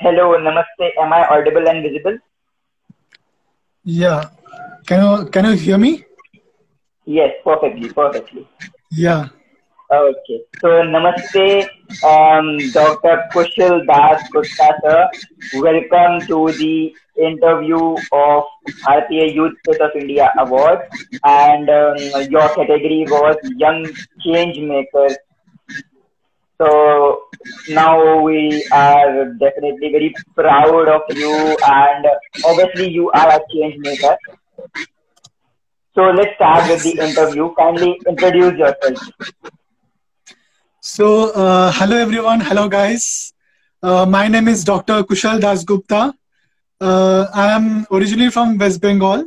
Hello, namaste. Am I audible and visible? Yeah. Can you can you hear me? Yes, perfectly, perfectly. Yeah. Okay. So, namaste, um, Dr. Kushal Das Gupta, sir. Welcome to the interview of Bharatiya Youth Face of India Award. And um, your category was Young Change Makers. So, now we are definitely very proud of you, and obviously, you are a change maker. So, let's start with the interview. Kindly introduce yourself. So, uh, hello everyone. Hello guys. Uh, my name is Dr. Kushal Das Gupta. Uh, I am originally from West Bengal.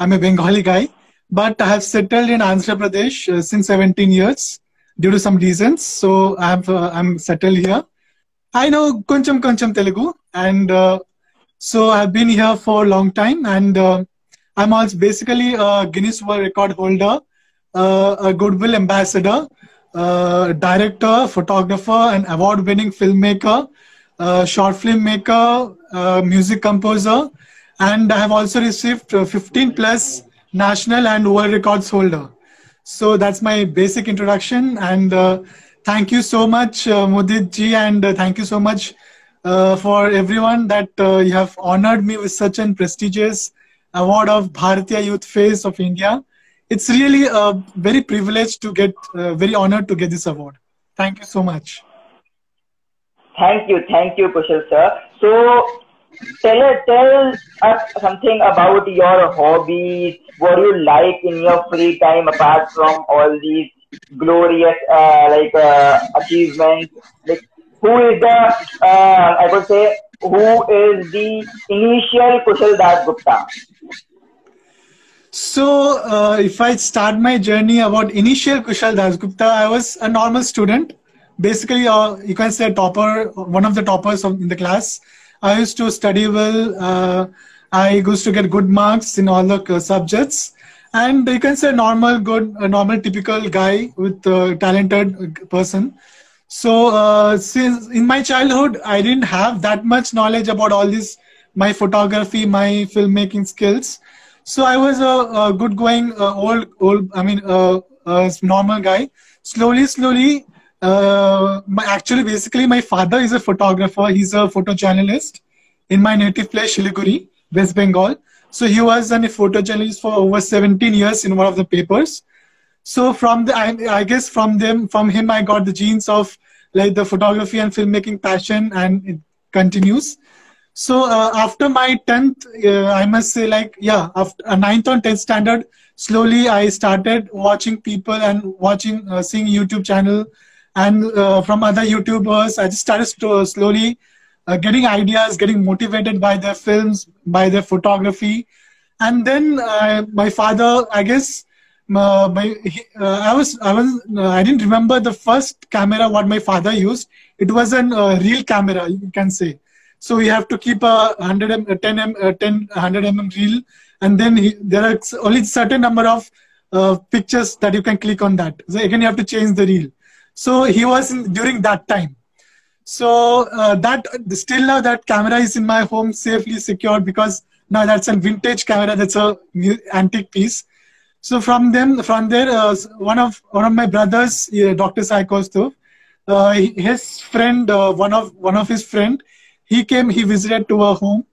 I'm a Bengali guy, but I have settled in Andhra Pradesh uh, since 17 years due to some reasons. So I have uh, I'm settled here. I know koncham koncham Telugu, and uh, so I've been here for a long time, and uh, I'm also basically a Guinness World Record holder, uh, a Goodwill ambassador, uh, director, photographer, and award-winning filmmaker, uh, short film maker, music composer, and I have also received uh, 15 plus national and world records holder. So that's my basic introduction. And uh, thank you so much, uh, Mudit ji, and uh, thank you so much uh, for everyone that uh, you have honored me with such an prestigious award of Bharatiya Youth Face of India. It's really a very privileged to get, uh, very honored to get this award. Thank you so much. Thank you, thank you, Kushal sir. So, tell us, tell us something about your hobbies. What you like in your free time apart from all these glorious uh, like uh, achievements? Like, who is the uh, I would say who is the initial Kushal Das Gupta? So, uh, if I start my journey about initial Kushal Das Gupta, I was a normal student. Basically, uh, you can say topper, one of the toppers in the class. I used to study well. Uh, I used to get good marks in all the uh, subjects. And you can say normal, good, a normal, typical guy with a talented person. So, uh, since in my childhood, I didn't have that much knowledge about all this, my photography, my filmmaking skills. So I was a, a good going uh, old old I mean uh, a normal guy. Slowly, slowly. Uh, my, actually, basically, my father is a photographer. He's a photojournalist in my native place, Shiliguri, West Bengal. So he was a photojournalist for over 17 years in one of the papers. So from the, I, I guess from them, from him, I got the genes of like the photography and filmmaking passion, and it continues. So uh, after my 10th, uh, I must say like, yeah, after uh, 9th or 10th standard, slowly I started watching people and watching, uh, seeing YouTube channel and uh, from other YouTubers. I just started to slowly uh, getting ideas, getting motivated by their films, by their photography. And then uh, my father, I guess, uh, my, he- uh, I was, I was, uh, I didn't remember the first camera what my father used. It was a real camera, you can say. So we have to keep a 100 m, a 10 m, a 10, 100 mm reel, and then he, there are only certain number of pictures that you can click on that. So again, you have to change the reel. So he was in, during that time. So uh, that still now that camera is in my home safely secured because now that's a vintage camera. That's a antique piece. So from them, from there, uh, one of one of my brothers, uh, Dr. Sai Kaustubh, uh, his friend, uh, one of one of his friend, he came, he visited to our home,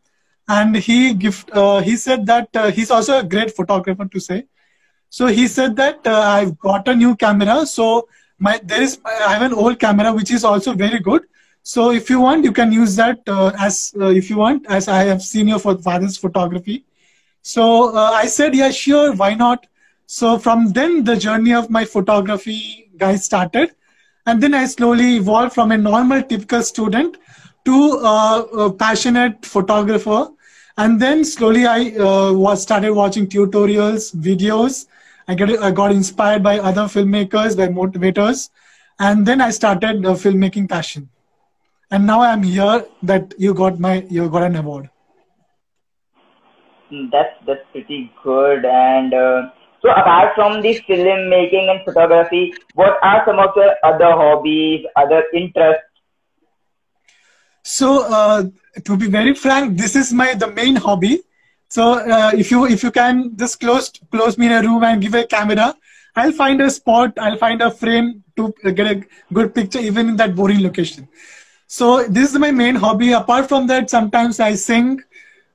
and he gift. Uh, he said that uh, he's also a great photographer to say. So he said that uh, I've got a new camera. So my there is I have an old camera which is also very good. So if you want, you can use that uh, as uh, if you want, as I have seen your fa- father's photography. So uh, I said, yeah, sure, why not? So from then, the journey of my photography guy started, and then I slowly evolved from a normal, typical student to uh, a passionate photographer. And then slowly, I uh, was started watching tutorials, videos. I get I got inspired by other filmmakers, by motivators, and then I started a filmmaking passion. And now I'm here that you got my you got an award. Mm, That's that's pretty good. And uh, so, apart from the filmmaking and photography, what are some of your other hobbies, other interests? So uh, to be very frank, this is my the main hobby. So uh, if you if you can just close close me in a room and give a camera, I'll find a spot, I'll find a frame to get a good picture even in that boring location. So this is my main hobby. Apart from that, sometimes I sing.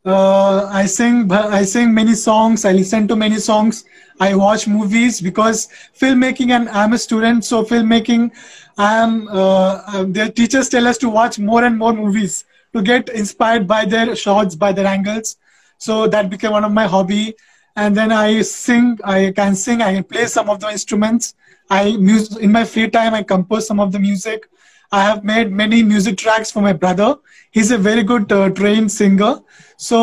Uh, I sing. I sing many songs. I listen to many songs. I watch movies because filmmaking and I'm a student, so filmmaking. I am. Uh, their teachers tell us to watch more and more movies to get inspired by their shots, by their angles. So that became one of my hobby. And then I sing. I can sing. I can play some of the instruments. I in my free time. I compose some of the music. I have made many music tracks for my brother. He's a very good uh, trained singer. So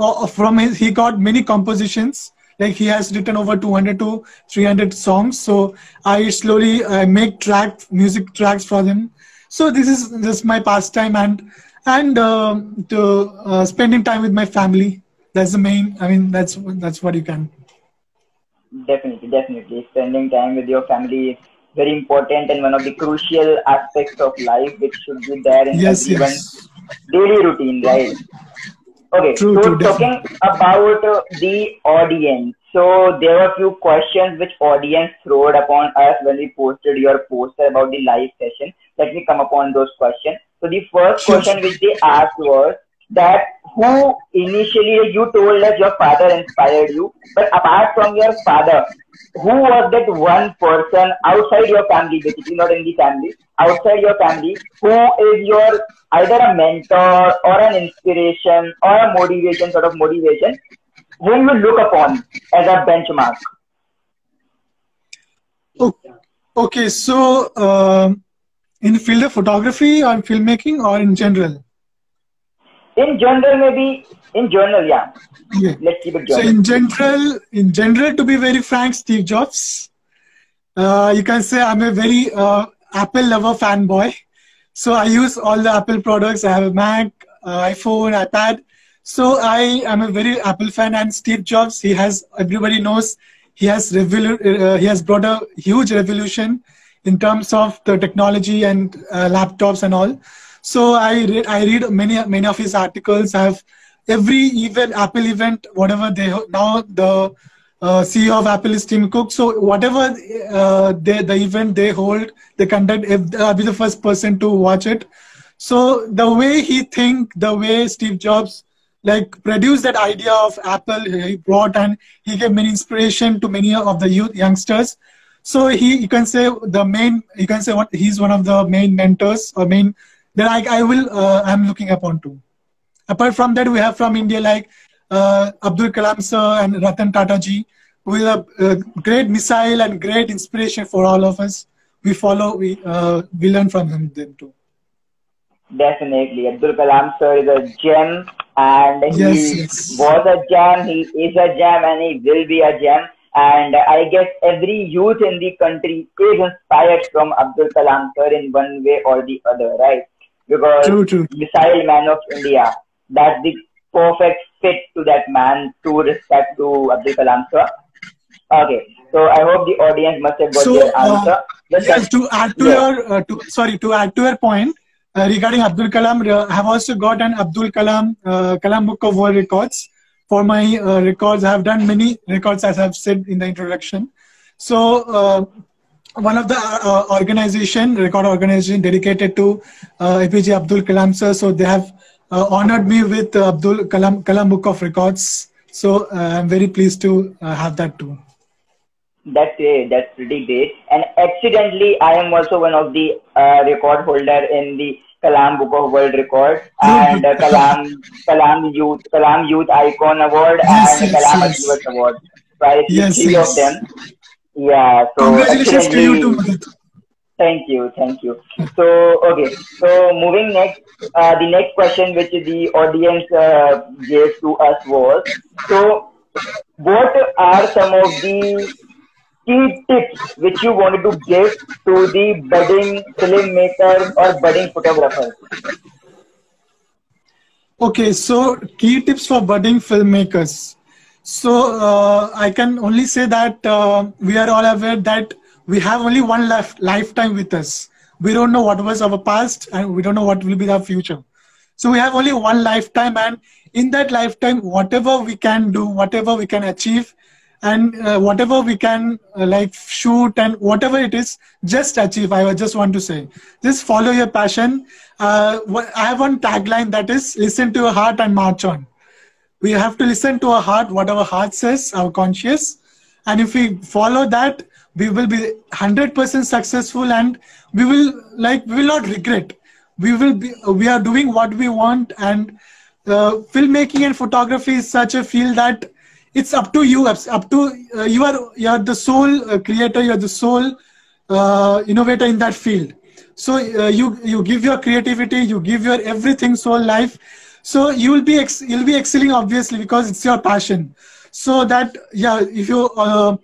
uh, from his, he got many compositions. Like he has written over 200 to 300 songs. So I slowly uh, make track music tracks for him. So this is just my pastime and and uh, to uh, spending time with my family. That's the main. I mean, that's that's what you can. Definitely, definitely. Spending time with your family is very important and one of the crucial aspects of life which should be there in yes, everyone's yes. daily routine, right? Okay, true, so true, talking about uh, the audience. So there were a few questions which audience throwed upon us when we posted your poster about the live session. Let me come upon those questions. So the first question which they asked was that who initially you told us your father inspired you, but apart from your father, who was that one person outside your family, basically not in the family, outside your family, who is your either a mentor or an inspiration or a motivation, sort of motivation, whom you look upon as a benchmark? Okay, okay so um in the field of photography or filmmaking or in general? In general, maybe in general, yeah. Okay. Let's keep it general. So in general, in general, to be very frank, Steve Jobs. Uh, you can say I'm a very uh, Apple lover fanboy. So I use all the Apple products. I have a Mac, uh, iPhone, iPad. So I am a very Apple fan. And Steve Jobs, he has everybody knows he has revolu- uh, he has brought a huge revolution in terms of the technology and uh, laptops and all. So I read I read many many of his articles. I have every event Apple event whatever they now the uh, CEO of Apple is Tim Cook. So whatever uh, they, the event they hold, they conduct. I'll be the first person to watch it. So the way he think, the way Steve Jobs like produced that idea of Apple, he brought and he gave many inspiration to many of the youth youngsters. So he, you can say the main, you can say what he's one of the main mentors or main that I, I will, uh, I'm looking upon to. Apart from that, we have from India like uh, Abdul Kalam sir and Ratan Tata ji, who is a, a great missile and great inspiration for all of us. We follow, we uh, we learn from him them too. Definitely. Abdul Kalam sir is a gem and he Yes, yes. was a gem, he is a gem and he will be a gem. And I guess every youth in the country is inspired from Abdul Kalam sir in one way or the other, right? Because True, true. missile man of India, that's the perfect fit to that man to respect to Abdul Kalam sir. Okay, so I hope the audience must have got So, their uh, answer. Just Yes, to add to Yeah. your, uh, to, sorry, to add to your point uh, regarding Abdul Kalam, uh, I have also got an Abdul Kalam uh, Kalam Book of World Records. For my uh, records, I have done many records as I've said in the introduction. So uh, one of the uh, organization, record organization dedicated to uh, APJ Abdul Kalam sir, so they have uh, honored me with uh, Abdul Kalam Kalam Book of Records. So uh, I'm very pleased to uh, have that too. That's great. That's pretty great. And accidentally, I am also one of the uh, record holder in the Kalam Book of World Records and uh, Kalam Kalam Youth Kalam Youth Icon Award Yes, and yes, Kalam yes. Award. So I Yes, three yes. of them. Yeah. So Congratulations to you too. Thank you, thank you. So, okay, so moving next, uh, the next question which the audience uh, gave to us was, so what are some of the key tips which you wanted to give to the budding filmmaker or budding photographer? Okay, so key tips for budding filmmakers. So uh, I can only say that uh, we are all aware that we have only one life, lifetime with us. We don't know what was our past and we don't know what will be our future. so we have only one lifetime and in that lifetime whatever we can do whatever we can achieve and uh, whatever we can uh, like shoot and whatever it is just achieve i just want to say just follow your passion uh, i have one tagline that is listen to your heart and march on we have to listen to our heart what our heart says our conscious and if we follow that we will be 100% successful and we will like we will not regret. We will be we are doing what we want and uh, filmmaking and photography is such a field that it's up to you up to uh, you are you are the sole uh, creator you are the sole uh, innovator in that field. So uh, you you give your creativity you give your everything soul life so you will be ex- you'll be excelling obviously because it's your passion. So that yeah if you uh,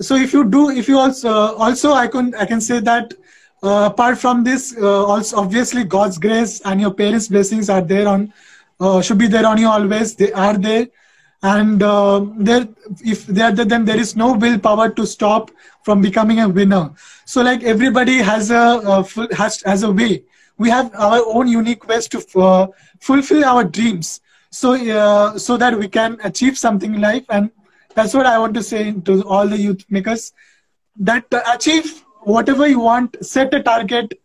so if you do if you also also i can i can say that uh, apart from this uh, also obviously god's grace and your parents blessings are there on uh, should be there on you always. They are there. And uh, there if they are there then there is no willpower to stop from becoming a winner. So like everybody has a has has a way we have our own unique ways to uh, fulfill our dreams. So uh, so that we can achieve something in life. And that's what i want to say to all the youth makers that uh, achieve whatever you want set a target.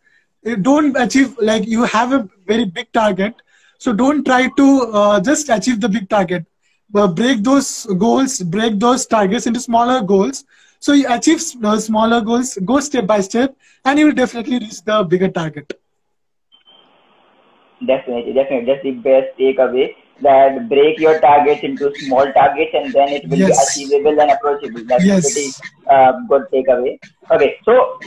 Don't achieve like you have a very big target. So don't try to uh, just achieve the big target. Break those goals break those targets into smaller goals. So you achieve smaller goals go step by step and you will definitely reach the bigger target Definitely, definitely. That's the best takeaway. That break your targets into small targets and then it will yes. be achievable and approachable. That's yes. pretty uh, good takeaway. Okay, so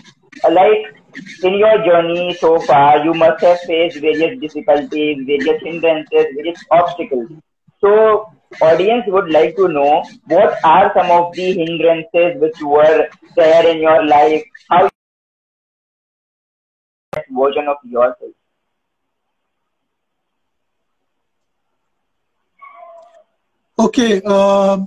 uh, like in your journey so far, you must have faced various difficulties, various hindrances, various obstacles. So, audience would like to know what are some of the hindrances which were there in your life? How version of yourself? Okay. Uh,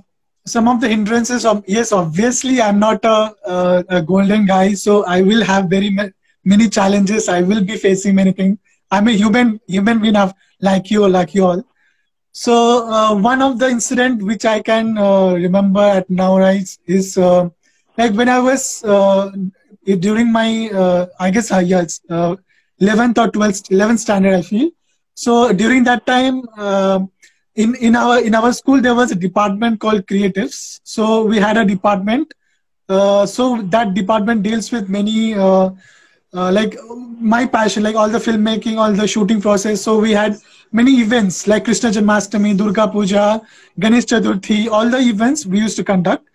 some of the hindrances of yes, obviously I'm not a, a, a golden guy, so I will have very ma- many challenges. I will be facing many things. I'm a human human being like you, like you all. So uh, one of the incident which I can uh, remember at now right, is uh, like when I was uh, during my uh, I guess uh, yes, 11th or 12th 11th standard I feel. So during that time in in our in our school there was a department called creatives. So we had a department. Uh, so that department deals with many uh, uh, like my passion like all the filmmaking all the shooting process. So we had many events like krishna janmashtami durga puja ganesh chaturthi all the events we used to conduct.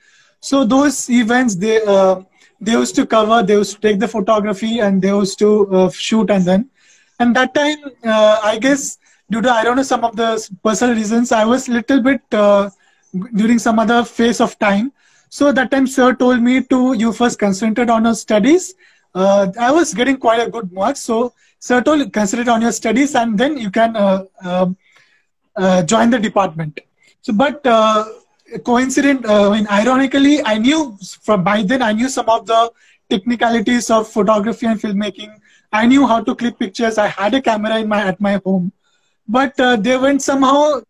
So those events they uh, they used to cover they used to take the photography and they used to uh, shoot and then. And that time uh, i guess due to I don't know some of the personal reasons, I was little bit uh, during some other phase of time. So that time, sir told me to you first concentrate on your studies. Uh, I was getting quite a good mark, so sir told concentrate on your studies and then you can uh, um, uh join the department. So, but uh, coincident, uh, I mean, ironically, I knew from by then I knew some of the technicalities of photography and filmmaking. I knew how to click pictures. I had a camera in my at my home but uh, they went somehow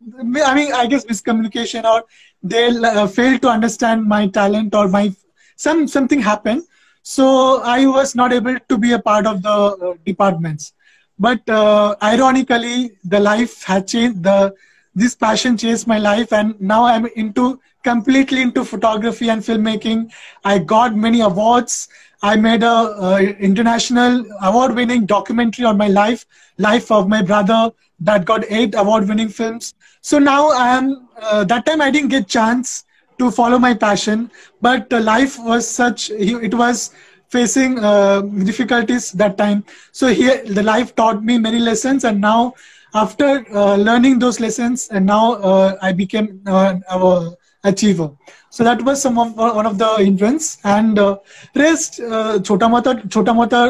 i mean i guess miscommunication or they uh, failed to understand my talent or my some something happened. So i was not able to be a part of the uh, departments. But uh, ironically the life had changed the this passion changed my life and now i'm into completely into photography and filmmaking. I got many awards. I made a uh, international award winning documentary on my life life of my brother that got eight award-winning films. So now I am. Uh, that time I didn't get chance to follow my passion, but uh, life was such. It was facing uh, difficulties that time. So here, the life taught me many lessons, and now after uh, learning those lessons, and now uh, I became uh, a achiever. So that was some of one of the hindrance, and rest छोटा मोटा छोटा मोटा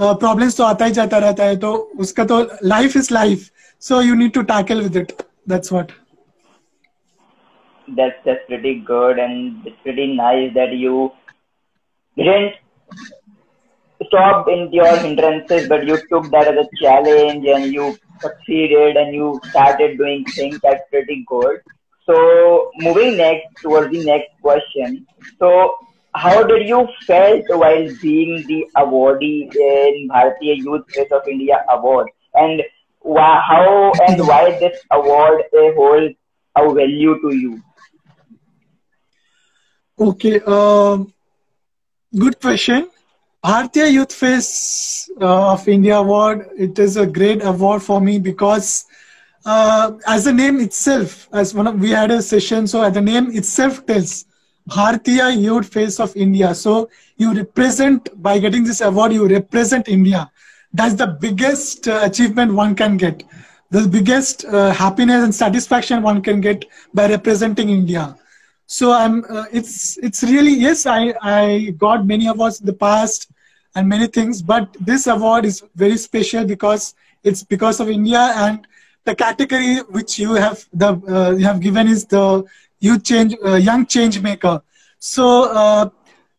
problems तो आता ही जाता रहता है तो उसका तो life is life so you need to tackle with it that's what that's that's pretty good and it's pretty nice that you didn't stop in your hindrances, but you took that as a challenge and you succeeded and you started doing things. That's pretty good. So moving next towards the next question. So how did you felt while being the awardee in Bharatiya Youth Face of India Award? And why, how and why this award holds a value to you? Okay, uh, good question. Bharatiya Youth Face uh, of India Award, it is a great award for me because uh, as the name itself, as one of, we had a session, so the name itself tells Bharatiya Youth Face of India. So you represent, by getting this award, you represent India. That's the biggest uh, achievement one can get. The biggest uh, happiness and satisfaction one can get by representing India. So I'm, uh, it's, it's really, yes, I, I got many awards in the past and many things, but this award is very special because it's because of India and the category which you have the uh, you have given is the youth change uh, young change maker so uh,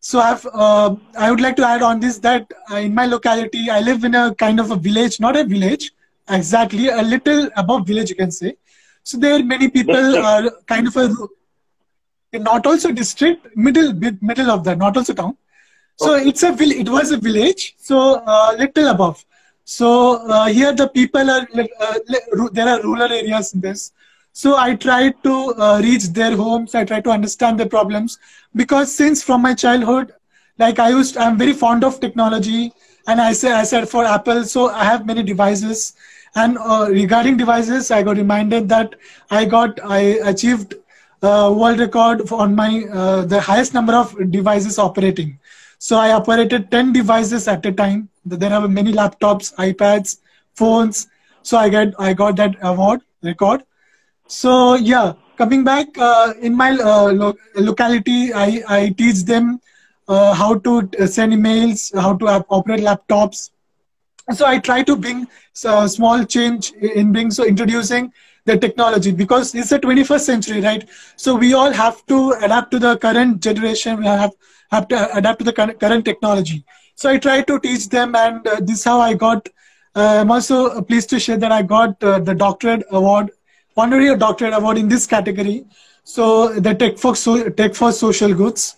so I've, uh, I would like to add on this that uh, in my locality, I live in a kind of a village, not a village, exactly, a little above village, you can say. So there are many people are kind of a, not also district, middle, middle of that, not also town. So okay. it's a it was a village, so uh, little above. So uh, here the people are, uh, there are rural areas in this. So I try to uh, reach their homes. I try to understand their problems because since from my childhood, like I used, I'm very fond of technology. And I said, I said for Apple, so I have many devices. And uh, regarding devices, I got reminded that I got, I achieved a world record on my, uh, the highest number of devices operating. So I operated 10 devices at a time. There are many laptops, iPads, phones. So I get, I got that award record. So yeah, coming back uh, in my uh, lo- locality, I, I teach them uh, how to send emails, how to operate laptops. So I try to bring a small change in being so introducing the technology because it's the 21st century, right? So we all have to adapt to the current generation. We have have to adapt to the current technology. So I try to teach them, and uh, this is how I got. Uh, I'm also pleased to share that I got uh, the doctorate award honorary doctorate award in this category. So the tech for so, tech for social goods.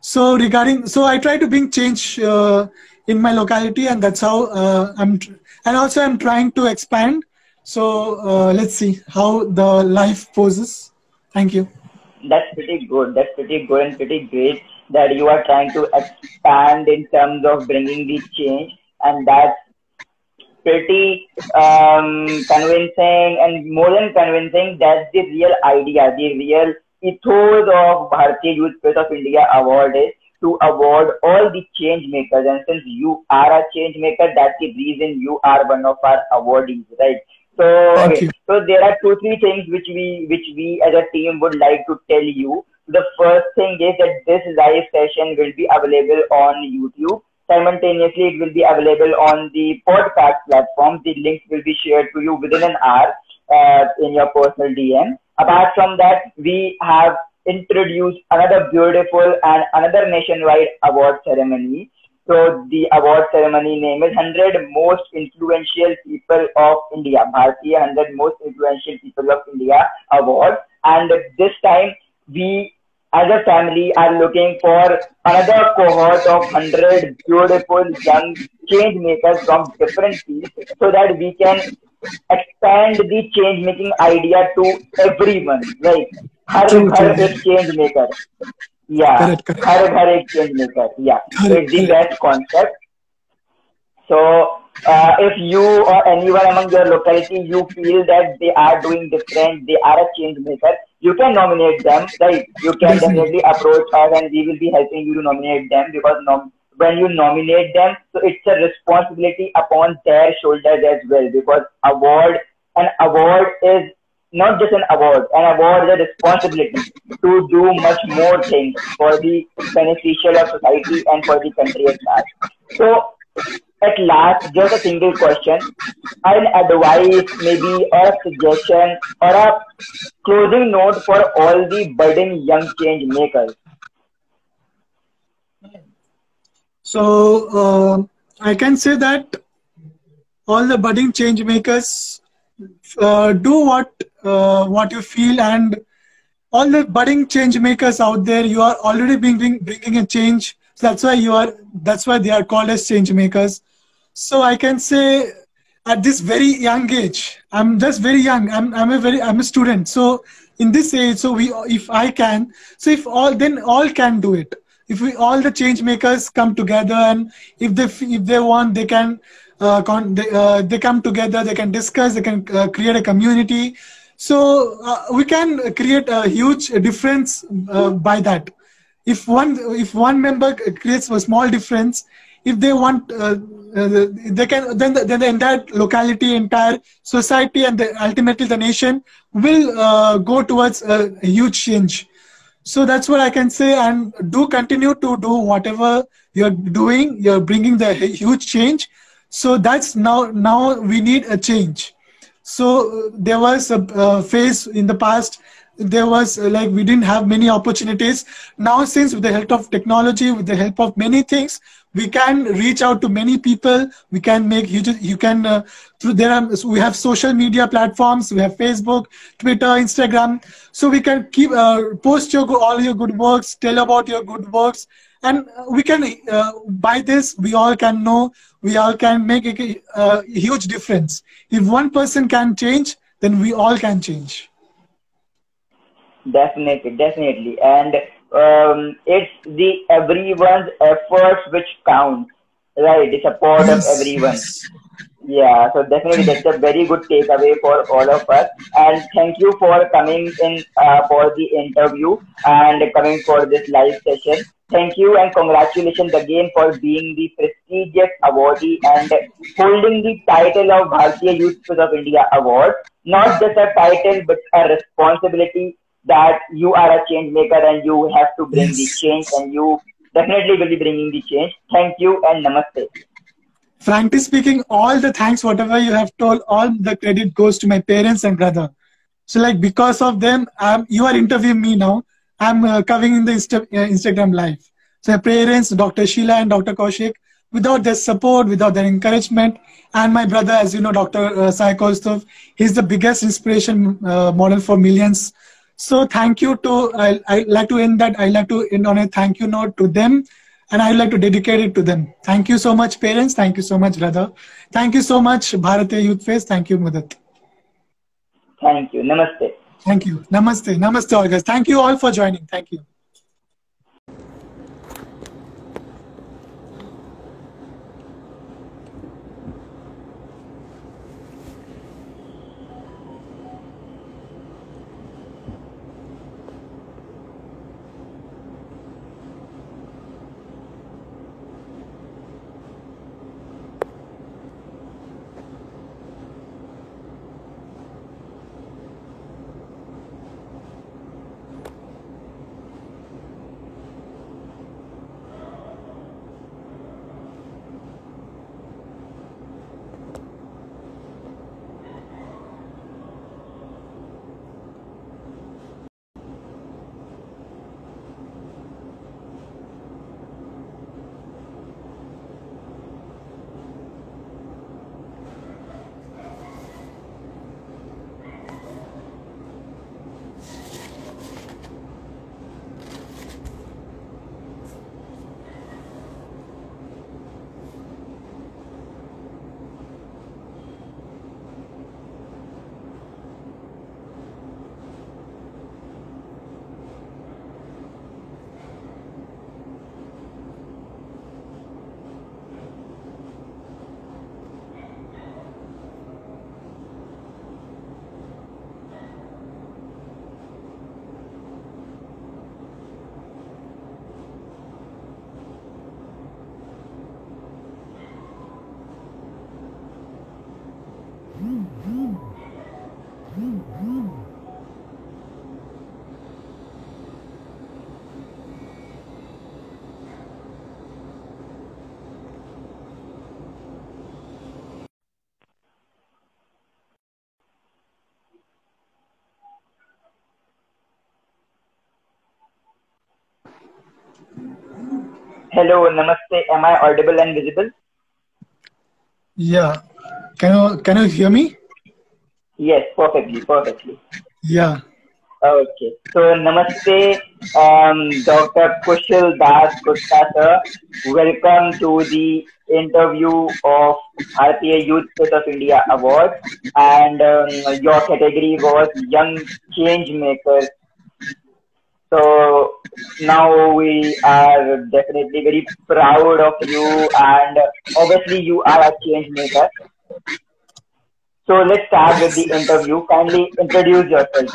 So regarding, so I try to bring change uh, in my locality, and that's how uh, I'm. And also, I'm trying to expand. So uh, let's see how the life poses. Thank you. That's pretty good. That's pretty good and pretty great that you are trying to expand in terms of bringing the change, and that's pretty um, convincing and more than convincing. That's the real idea, the real ethos of Bharatiya Youth Face of India award is to award all the change makers. And since you are a change maker, that's the reason you are one of our awardees, right? So, okay. so there are two, three things which we, which we as a team would like to tell you. The first thing is that this live session will be available on YouTube Simultaneously, it will be available on the podcast platform. The link will be shared to you within an hour uh, in your personal DM. Apart from that, we have introduced another beautiful and another nationwide award ceremony. So the award ceremony name is 100 Most Influential People of India, Bharatiya 100 Most Influential People of India Award. And this time we as a family are looking for another cohort of 100 beautiful young change makers from different fields so that we can expand the change making idea to everyone right? Har ghar ek change maker. Yeah. Correct, correct. har ghar ek change maker. Yeah. Correct, it's the best concept. So uh, if you or anyone among your locality you feel that they are doing different they are a change maker you can nominate them, right? You can definitely approach us and we will be helping you to nominate them because nom- when you nominate them, so it's a responsibility upon their shoulders as well because award, an award is not just an award, an award is a responsibility to do much more things for the beneficial of society and for the country at large. So at last, just a single question, an advice, maybe, a suggestion, or a closing note for all the budding young change makers. So, uh, I can say that all the budding change makers uh, do what uh, what you feel and all the budding change makers out there you are already bringing bringing a change that's why you are that's why they are called as change makers so i can say at this very young age i'm just very young. I'm, I'm a very i'm a student. So in this age so we if i can so if all then all can do it. If we all the change makers come together and if they if they want they can uh, con- they, uh, they come together they can discuss they can uh, create a community. So uh, we can create a huge difference uh, by that. If one if one member creates a small difference if they want uh, they can then the, then the entire locality entire society and the, ultimately the nation will go towards a huge change. So that's what i can say and do continue to do whatever you're doing. You're bringing the huge change. So that's now now we need a change. So there was a uh, phase in the past there was uh, like we didn't have many opportunities. Now since with the help of technology with the help of many things we can reach out to many people. We can make huge you can uh, through there are, we have social media platforms. We have facebook twitter instagram. So we can keep uh, post your all your good works tell about your good works. And we can uh, by this we all can know we all can make a, a, huge difference. If one person can change then we all can change. Definitely definitely. And um, it's the everyone's efforts which count right the support of everyone. Yeah, so definitely that's a very good takeaway for all of us. And thank you for coming in uh, for the interview and coming for this live session. Thank you and congratulations again for being the prestigious awardee and holding the title of Bharatiya Youth of India Award. Not just a title, but a responsibility that you are a change maker and you have to bring yes. the change and you definitely will be bringing the change. Thank you and namaste. Frankly speaking, all the thanks, whatever you have told, all the credit goes to my parents and brother. So like because of them, um, you are interviewing me now I'm uh, covering in the Insta- uh, Instagram live. So my parents, Dr. Sheila and Dr. Kaushik, without their support, without their encouragement, and my brother, as you know, Dr. Uh, Sai Kaustubh, he's the biggest inspiration uh, model for millions. So thank you to, I, I like to end that, I like to end on a thank you note to them, and I'd like to dedicate it to them. Thank you so much, parents. Thank you so much, brother. Thank you so much, Bharatiya Youth Fest. Thank you, Mudit. Thank you. Namaste. Thank you. Namaste. Namaste, all guys. Thank you all for joining. Thank you. Hello, namaste. Am I audible and visible? Yeah. Can you can you hear me? Yes, perfectly, perfectly. Yeah. Okay. So, namaste, um, Dr. Kushal Das Gupta, sir. Welcome to the interview of Bharatiya Youth Face of India Award. And um, your category was Young Change Makers. So, now we are definitely very proud of you, and obviously, you are a change maker. So, let's start with the interview. Kindly introduce yourself.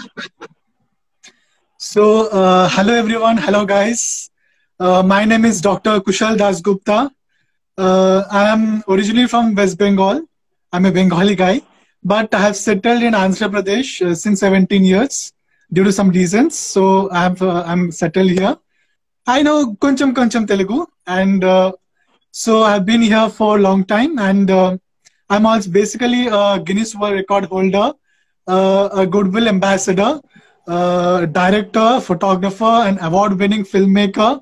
So, uh, hello everyone. Hello guys. Uh, my name is Dr. Kushal Das Gupta. Uh, I am originally from West Bengal. I'm a Bengali guy, but I have settled in Andhra Pradesh uh, since 17 years due to some reasons. So I'm uh, I'm settled here. I know koncham koncham Telugu, and uh, so I've been here for a long time, and uh, I'm also basically a Guinness World Record holder, uh, a Goodwill ambassador, director, photographer, and award-winning filmmaker,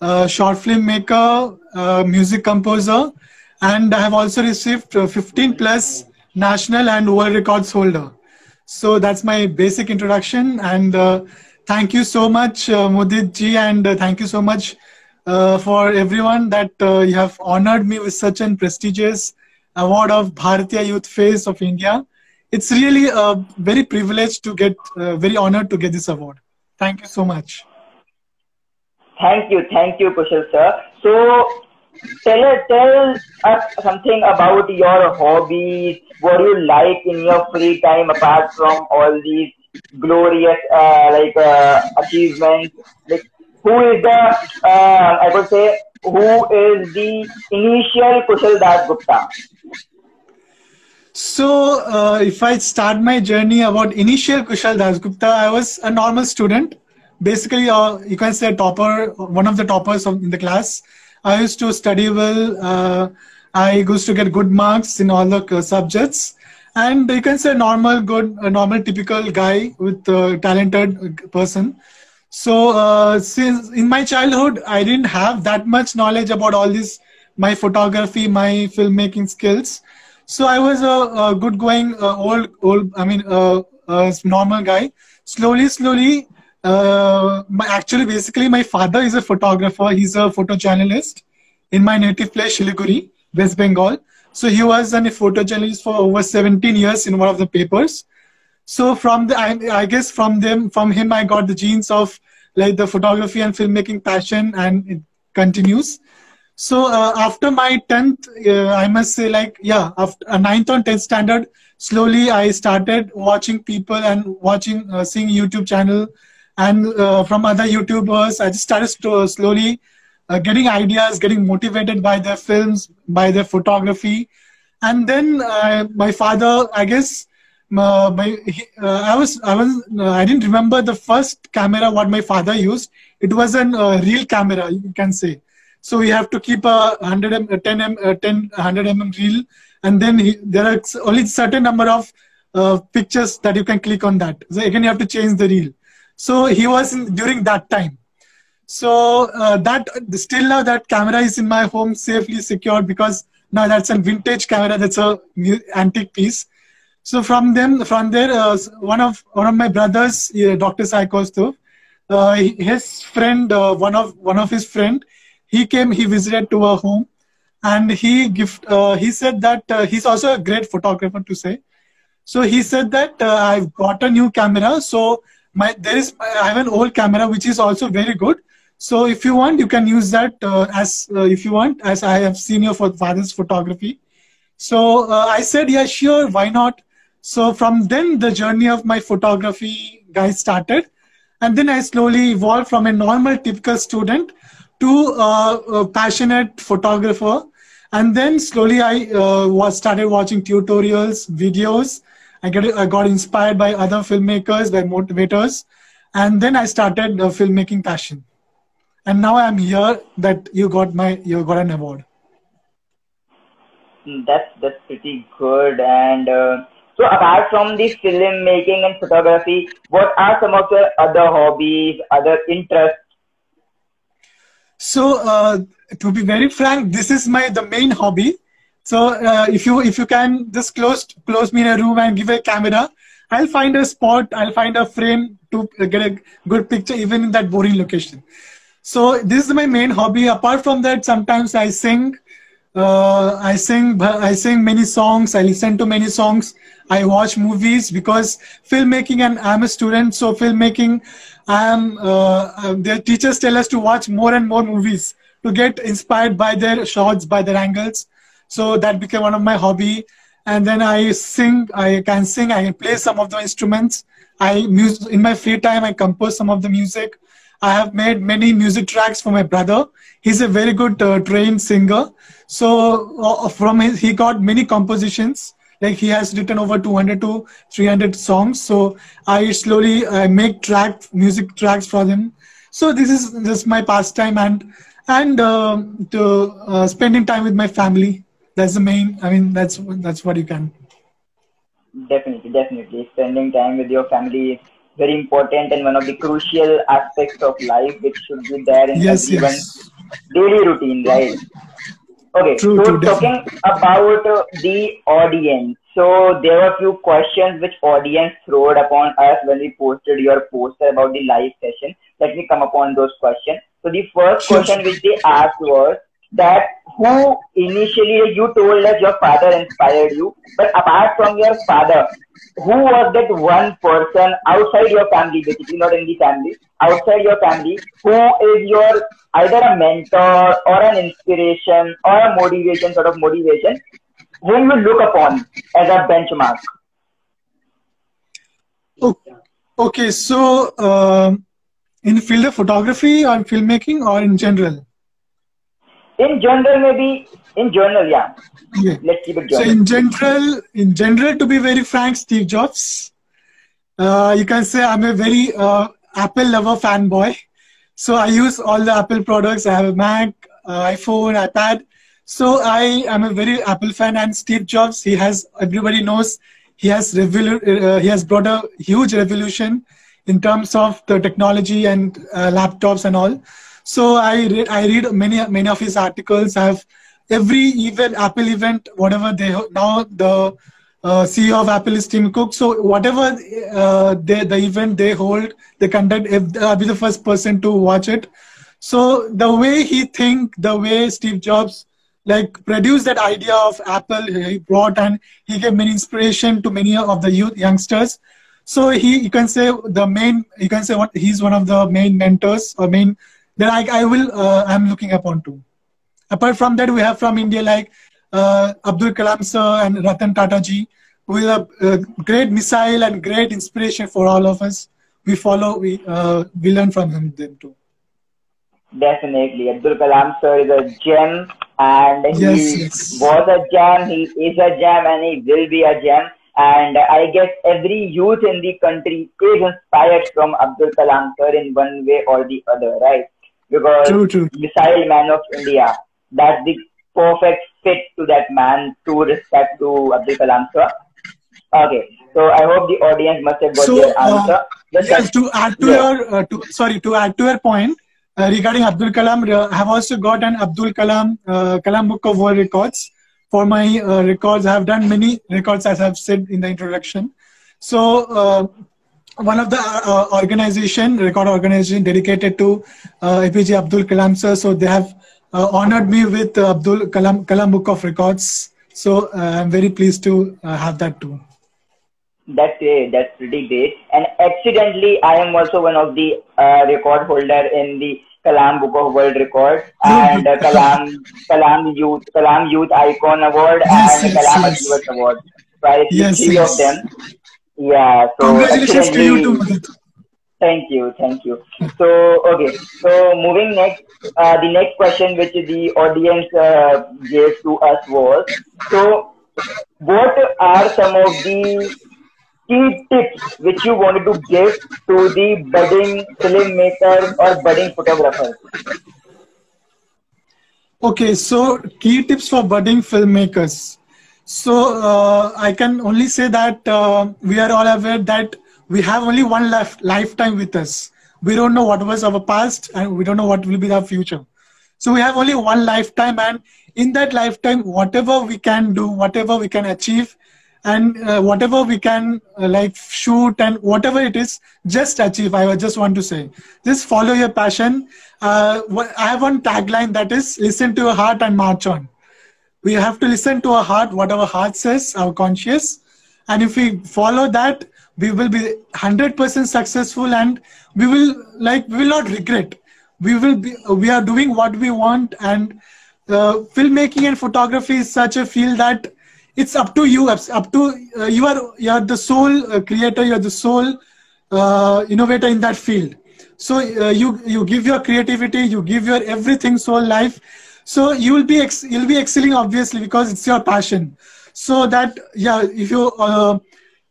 uh, short film maker, music composer, and I have also received uh, 15 plus national and world records holder. So that's my basic introduction. And uh, thank you so much, uh, Mudit ji, and uh, thank you so much uh, for everyone that uh, you have honored me with such an prestigious award of Bharatiya Youth Face of India. It's really a very privileged to get, uh, very honored to get this award. Thank you so much. Thank you, thank you, Kushal sir. So, tell tell us something about your hobbies. What you like in your free time apart from all these glorious uh, like uh, achievements? Like, who is the uh, I would say who is the initial Kushal Das Gupta? So, uh, if I start my journey about initial Kushal Das Gupta, I was a normal student. Basically, uh, you can say topper, one of the toppers in the class. I used to study well. Uh, I used to get good marks in all the uh, subjects. And you can say normal, good, a normal, typical guy with a talented person. So, uh, since in my childhood, I didn't have that much knowledge about all this, my photography, my filmmaking skills. So I was a, a good going uh, old old I mean uh, a normal guy. Slowly, slowly. Uh, my, actually, basically, my father is a photographer. He's a photojournalist in my native place, Shiliguri, West Bengal. So he was a photojournalist for over 17 years in one of the papers. So from the, I, I guess from them, from him, I got the genes of like the photography and filmmaking passion, and it continues. So uh, after my 10th, uh, I must say like, yeah, after uh, 9th or 10th standard, slowly I started watching people and watching, uh, seeing YouTube channel and uh, from other YouTubers. I just started to slowly uh, getting ideas, getting motivated by their films, by their photography. And then uh, my father, I guess, uh, my, he- uh, I was, I was, uh, I didn't remember the first camera what my father used. It was a real camera, you can say. So we have to keep a 100 m, a 10 m, a 10, 100 mm reel, and then he, there are only certain number of pictures that you can click on that. So again, you have to change the reel. So he was in, during that time. So uh, that still now that camera is in my home safely secured because now that's a vintage camera. That's a antique piece. So from them, from there, uh, one of one of my brothers, uh, Dr. Sai Kaustubh, uh, his friend, uh, one of one of his friend, he came, he visited to our home, and he gift. Uh, he said that uh, he's also a great photographer to say. So he said that uh, I've got a new camera. So my there is I have an old camera which is also very good. So if you want, you can use that uh, as uh, if you want, as I have seen your fa- father's photography. So uh, I said, yeah, sure, why not? So from then, the journey of my photography guy started, and then I slowly evolved from a normal, typical student to uh, a passionate photographer. And then slowly, I uh, was started watching tutorials, videos. I get I got inspired by other filmmakers, by motivators, and then I started a filmmaking passion. And now I'm here that you got my you got an award. Mm, That's that's pretty good. And uh, so, apart from the filmmaking and photography, what are some of your other hobbies, other interests? So, uh, to be very frank, this is my the main hobby. So uh, if you if you can just close close me in a room and give a camera, I'll find a spot, I'll find a frame to get a good picture even in that boring location. So this is my main hobby. Apart from that, sometimes I sing. Uh, I sing. I sing many songs. I listen to many songs. I watch movies because filmmaking and I'm a student, so filmmaking. I am. Uh, uh their teachers tell us to watch more and more movies to get inspired by their shots, by their angles. So that became one of my hobby. And then I sing. I can sing. I can play some of the instruments. I in my free time. I compose some of the music. I have made many music tracks for my brother. He's a very good uh, trained singer. So uh, from his, he got many compositions. Like he has written over 200 to 300 songs. So I slowly uh, make track music tracks for him. So this is just my pastime and and uh, to spending time with my family. That's the main. I mean, that's that's what you can. Definitely, definitely. Spending time with your family is very important and one of the crucial aspects of life which should be there in yes, everyone's yes. daily routine, right? Okay, true, so true, talking definitely. about uh, the audience. So there were a few questions which audience throwed upon us when we posted your poster about the live session. Let me come upon those questions. So the first question which they asked was that who initially you told us your father inspired you, but apart from your father, who was that one person outside your family, basically not in the family, outside your family, who is your either a mentor or an inspiration or a motivation, sort of motivation, whom you look upon as a benchmark? Okay, so uh, in the field of photography or filmmaking or in general? In general, maybe in general, yeah. yeah. Let's keep it general. So in general, in general, to be very frank, Steve Jobs. Uh, you can say I'm a very uh, Apple lover fanboy. So I use all the Apple products. I have a Mac, uh, iPhone, iPad. So I am a very Apple fan. And Steve Jobs, he has everybody knows he has revolu- uh, he has brought a huge revolution in terms of the technology and uh, laptops and all. So I read I read many many of his articles. I have every event Apple event whatever they now the uh, CEO of Apple is Tim Cook. So whatever uh, they, the event they hold, they conduct. If I'll be the first person to watch it. So the way he think, the way Steve Jobs like produced that idea of Apple, he brought and he gave many inspiration to many of the youth youngsters. So he, you can say the main, you can say what he's one of the main mentors or main that I, I will, uh, I'm looking upon to. Apart from that, we have from India like uh, Abdul Kalam sir and Ratan Tata ji, who is a, a, great missile and great inspiration for all of us. We follow, we uh, we learn from him them too. Definitely, Abdul Kalam sir is a gem, and he yes, yes. was a gem. He is a gem, and he will be a gem. And I guess every youth in the country is inspired from Abdul Kalam sir in one way or the other, right? Because true, true. missile man of India, that's the perfect fit to that man. To respect to Abdul Kalam sir. Okay, so I hope the audience must have got so, their answer. Uh, yes, to add to yeah. your uh, to, sorry to add to your point uh, regarding Abdul Kalam, I have also got an Abdul Kalam uh, Kalam Book of World Records for my uh, records. I have done many records as I've said in the introduction. So uh, one of the uh, organization, record organization dedicated to uh, APJ Abdul Kalam sir. So they have uh, honored me with Abdul Kalam Kalam Book of Records. So I'm very pleased to have that too. That's great. That's pretty great. And accidentally, I am also one of the record holder in the Kalam Book of World Records and uh, Kalam Kalam Youth Kalam Youth Icon Award yes, and yes, Kalam yes. Award. So I yes, three yes. of them. Yeah. So Congratulations to you too. Thank you, thank you. So okay, so moving next, uh, the next question which the audience uh, gave to us was, so what are some of the key tips which you wanted to give to the budding filmmaker or budding photographer? Okay, so key tips for budding filmmakers. So uh, I can only say that uh, we are all aware that we have only one left lifetime with us. We don't know what was our past and we don't know what will be our future. so we have only one lifetime and in that lifetime whatever we can do whatever we can achieve and uh, whatever we can uh, like shoot and whatever it is just achieve i just want to say just follow your passion uh, i have one tagline that is listen to your heart and march on we have to listen to our heart what our heart says our conscious and if we follow that we will be 100% successful and we will like we will not regret. We will be we are doing what we want and uh, filmmaking and photography is such a field that it's up to you up to uh, you are you are the sole uh, creator you are the sole uh, innovator in that field. So uh, you you give your creativity you give your everything soul life so you will be ex- you'll be excelling obviously because it's your passion. So that yeah if you uh,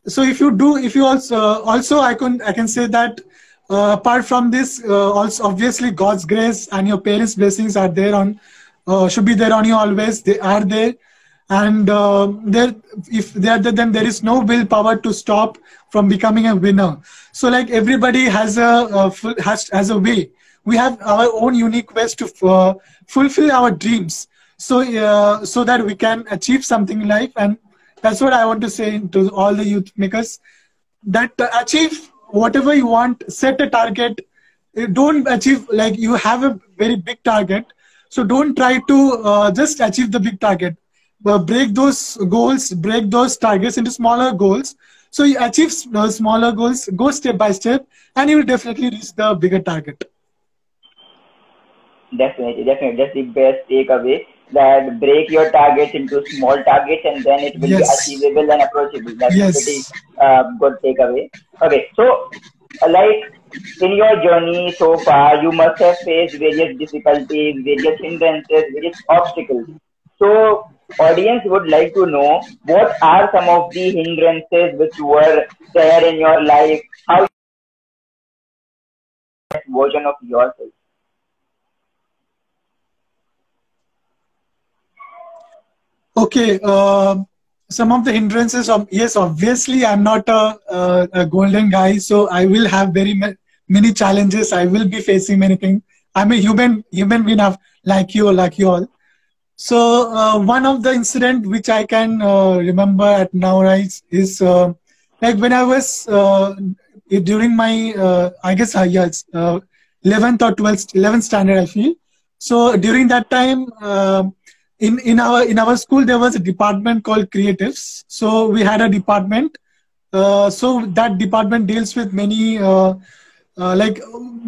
so if you do if you also also i can i can say that uh, apart from this uh, also obviously god's grace and your parents blessings are there on uh, should be there on you always. They are there. And uh, there if they are there then there is no willpower to stop from becoming a winner. So like everybody has a has has a way we have our own unique ways to uh, fulfill our dreams. So uh, so that we can achieve something in life. And that's what i want to say to all the youth makers that uh, achieve whatever you want set a target. Don't achieve like you have a very big target. So don't try to uh, just achieve the big target. Uh, break those goals, break those targets into smaller goals. So you achieve smaller goals, go step by step, and you will definitely reach the bigger target. Definitely, definitely. That's the best takeaway. That break your targets into small targets, and then it will yes. be achievable and approachable. That's yes. pretty uh, good takeaway. Okay, so uh, like in your journey so far, you must have faced various difficulties, various hindrances, various obstacles. So audience would like to know what are some of the hindrances which were there in your life how version of yourself okay uh, some of the hindrances of yes obviously i'm not a, a, a golden guy so i will have very ma- many challenges. I will be facing many things. I'm a human human being like you like you all. So uh, one of the incident which I can uh, remember at now right is uh, like when I was uh, during my uh, I guess uh, yes, 11th or 12th 11th standard I feel. So during that time in in our in our school there was a department called creatives. So we had a department. so that department deals with many like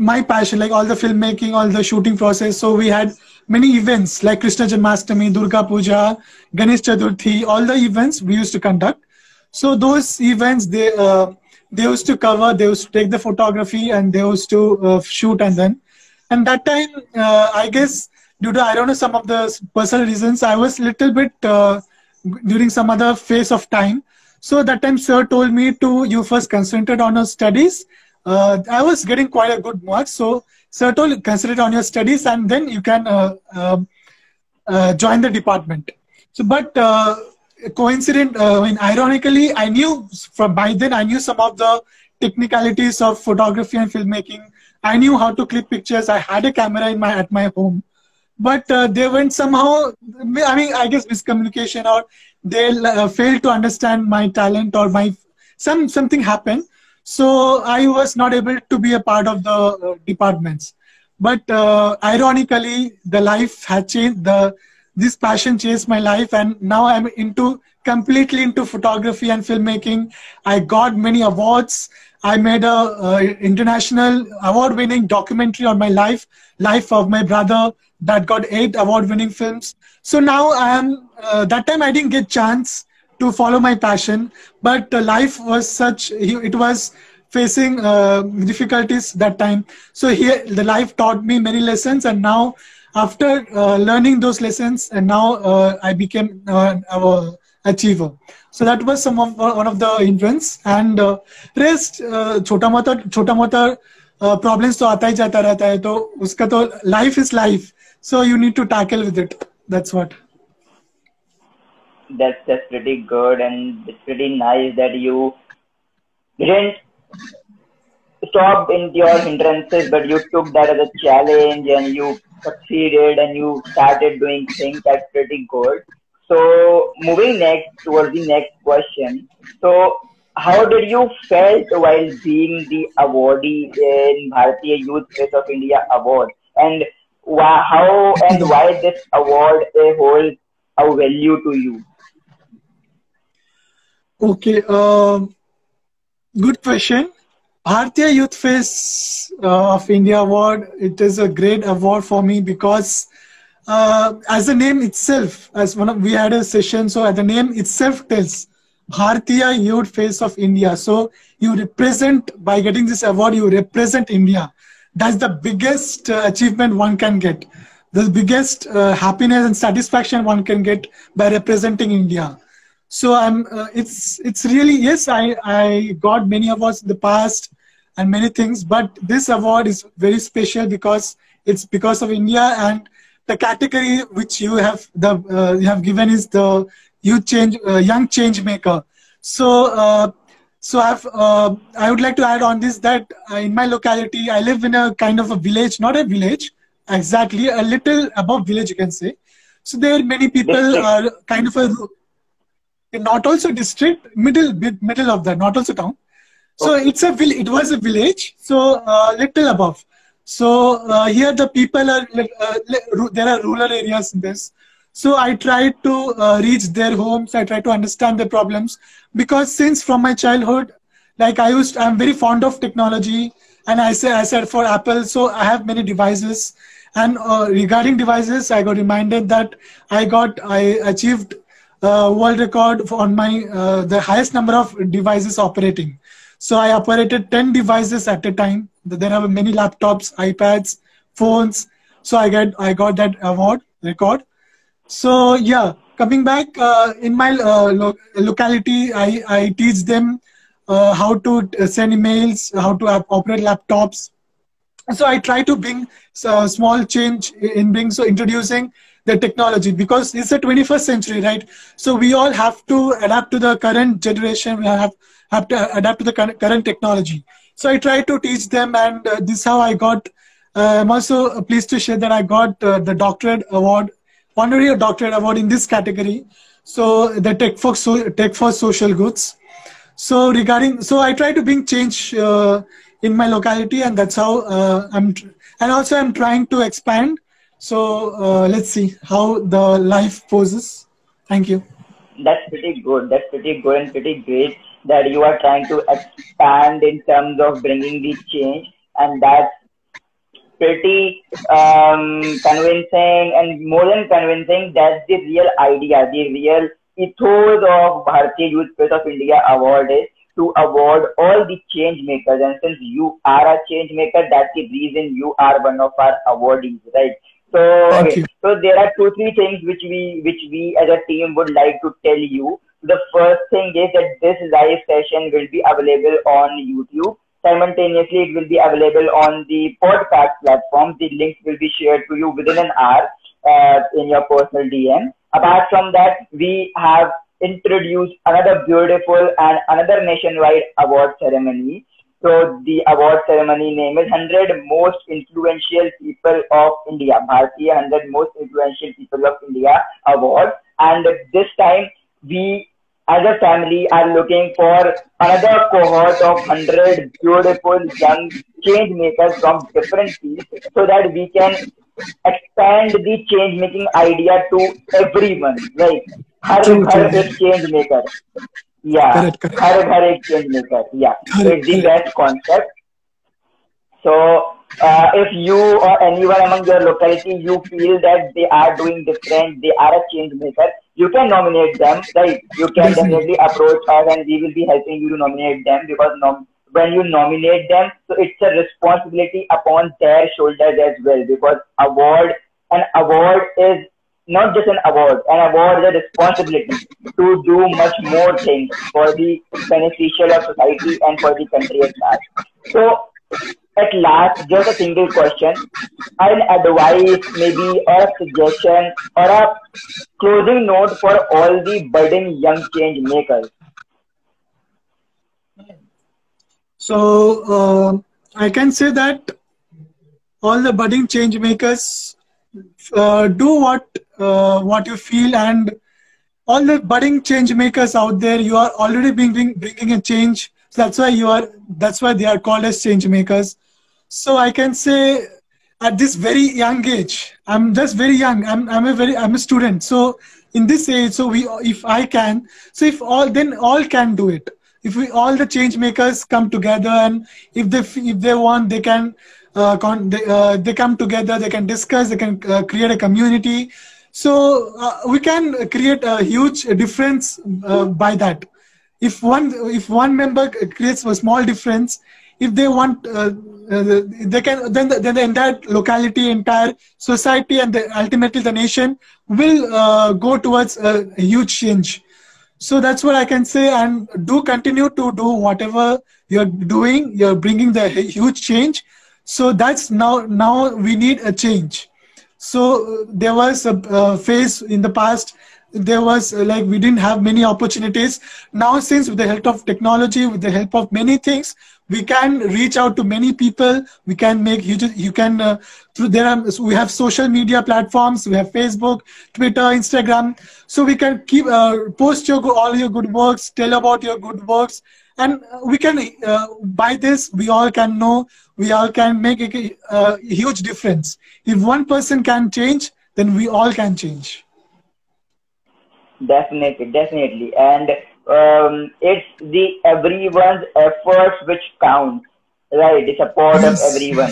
my passion like all the filmmaking all the shooting process. So we had many events like Krishna Janmashtami, Durga Puja, Ganesh Chaturthi, all the events we used to conduct. So those events, they uh, they used to cover, they used to take the photography and they used to uh, shoot and then. And that time, uh, I guess, due to, I don't know, some of the personal reasons, I was little bit uh, during some other phase of time. So that time, sir told me to, you first concentrate on your studies. Uh, I was getting quite a good mark. So certainly consider it on your studies and then you can uh, uh, uh, join the department so but uh, coincident uh, I mean, ironically i knew from by then i knew some of the technicalities of photography and filmmaking i knew how to click pictures i had a camera in my at my home but uh, they went somehow i mean i guess miscommunication or they uh, failed to understand my talent or my some something happened so I was not able to be a part of the uh, departments. But uh, ironically, the life had changed. The this passion changed my life, and now I'm into completely into photography and filmmaking. I got many awards. I made a uh, international award-winning documentary on my life, life of my brother, that got eight award-winning films. So now I am. Uh, that time I didn't get chance to follow my passion but uh, life was such it was facing uh, difficulties that time so here the life taught me many lessons and now after uh, learning those lessons and now uh, i became uh, our achiever so that was some of uh, one of the hindrance and rest छोटा मोटा छोटा मोटा problems तो आता ही जाता रहता है तो उसका तो life is life so you need to tackle with it. That's what. That's that's pretty good. And it's pretty nice that you didn't stop in your hindrances but you took that as a challenge and you succeeded and you started doing things. That's pretty good. So moving next towards the next question. So how did you felt while being the awardee in Bharatiya Youth Face of India Award? And why, how and why this award holds a value to you? Okay, uh, good question. Bharatiya Youth Face uh, of India Award, it is a great award for me because uh, as the name itself, as one of, we had a session, so the name itself tells Bharatiya Youth Face of India. So you represent, by getting this award, you represent India. That's the biggest uh, achievement one can get. The biggest uh, happiness and satisfaction one can get by representing India. So I'm, uh, it's, it's really, yes, I, I got many awards in the past and many things, but this award is very special because it's because of India and the category which you have the uh, you have given is the youth change uh, young change maker so uh, so I've, uh, I would like to add on this that uh, in my locality, I live in a kind of a village, not a village, exactly, a little above village, you can say. So there are many people are kind of a, not also district, middle, middle of that, not also town. So okay. it's a it was a village, so uh, little above. So uh, here the people are, uh, there are rural areas in this. So I try to uh, reach their homes. I try to understand their problems because since from my childhood, like I used, I'm very fond of technology. And I said, I said for Apple, so I have many devices. And uh, regarding devices, I got reminded that I got, I achieved uh, world record on my, uh, the highest number of devices operating. So I operated 10 devices at a time there are many laptops, iPads, phones. So I get I got that award record. So yeah, coming back uh, in my uh, lo- locality, I, I teach them uh, how to send emails, how to operate laptops. So I try to bring a small change in being so introducing the technology because it's the 21st century, right? So we all have to adapt to the current generation. We have have to adapt to the current technology. So I try to teach them, and uh, this is how I got. Uh, I'm also pleased to share that I got uh, the doctorate award, honorary doctorate award in this category. So the tech for so, tech for social goods. So regarding, so I try to bring change uh, in my locality, and that's how uh, I'm. And also, I'm trying to expand. So uh, let's see how the life poses. Thank you. That's pretty good. That's pretty good and pretty great that you are trying to expand in terms of bringing the change, and that's pretty um, convincing and more than convincing. That's the real idea, the real ethos of Bharatiya Youth Face of India Award is to award all the change makers. And since you are a change maker, that's the reason you are one of our awardees, right? So, okay. so there are two, three things which we, which we as a team would like to tell you the first thing is that this live session will be available on YouTube. Simultaneously, it will be available on the podcast platform. The link will be shared to you within an hour uh, in your personal DM. Apart from that, we have introduced another beautiful and another nationwide award ceremony. So the award ceremony name is 100 Most Influential People of India, Bharatiya 100 Most Influential People of India Award. And this time we as a family are looking for another cohort of 100 beautiful young change makers from different fields so that we can expand the change making idea to everyone right हर घर एक change maker yeah correct, correct. हर घर एक change maker yeah correct, it's the best concept so uh, if you or anyone among your locality you feel that they are doing different they are a change maker you can nominate them, right? You can definitely approach us and we will be helping you to nominate them because nom- when you nominate them, so it's a responsibility upon their shoulders as well because award, an award is not just an award, an award is a responsibility to do much more things for the beneficial of society and for the country at large. So at last, just a single question, an advice, maybe, or a suggestion, or a closing note for all the budding young change makers. So, uh, I can say that all the budding change makers, uh, do what uh, what you feel and all the budding change makers out there you are already bringing bringing a change that's why you are that's why they are called as change makers so i can say at this very young age i'm just very young. I'm, I'm a very i'm a student. So in this age so we if i can so if all then all can do it. If we all the change makers come together and if they if they want they can uh, con- they, uh, they come together they can discuss they can uh, create a community. So uh, we can create a huge difference uh, by that. If one if one member creates a small difference if they want uh, they can then the, then the entire locality entire society and the, ultimately the nation will go towards a huge change. So that's what i can say and do continue to do whatever you're doing. You're bringing the huge change. So that's now now we need a change. So there was a uh, phase in the past there was uh, like we didn't have many opportunities. Now since with the help of technology with the help of many things we can reach out to many people. We can make you you can uh, through there are, we have social media platforms. We have facebook twitter instagram. So we can keep uh, post your all your good works tell about your good works. And we can uh, by this we all can know we all can make a, a huge difference. If one person can change then we all can change definitely definitely and um, it's the everyone's efforts which count right the support of everyone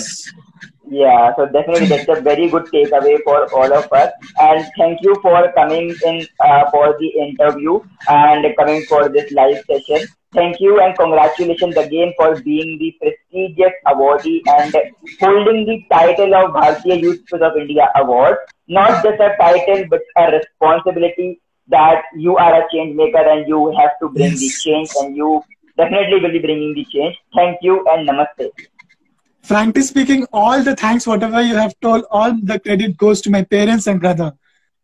yeah, so definitely that's a very good takeaway for all of us. And thank you for coming in uh, for the interview and coming for this live session. Thank you and congratulations again for being the prestigious awardee and holding the title of Bharatiya Youth of India Award. Not just a title, but a responsibility that you are a change maker and you have to bring yes. the change and you definitely will be bringing the change. Thank you and namaste. Frankly speaking, all the thanks, whatever you have told, all the credit goes to my parents and brother.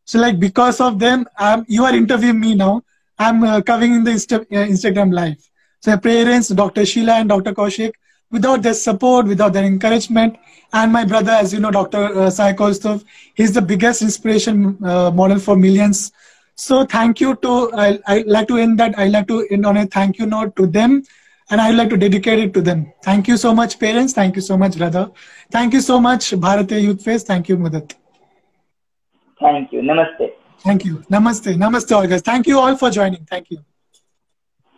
So like because of them, you are interviewing me now I'm uh, covering in the Insta- uh, Instagram live. So my parents, Dr. Sheila and Dr. Kaushik, without their support, without their encouragement, and my brother, as you know, Dr. Uh, Sai Kaustubh, he's the biggest inspiration uh, model for millions. So thank you to, I, I like to end that, I like to end on a thank you note to them, and I'd like to dedicate it to them. Thank you so much, parents. Thank you so much, brother. Thank you so much, Bharatiya Youth Fest. Thank you, Mudit. Thank you. Namaste. Thank you. Namaste. Namaste, all guys. Thank you all for joining. Thank you.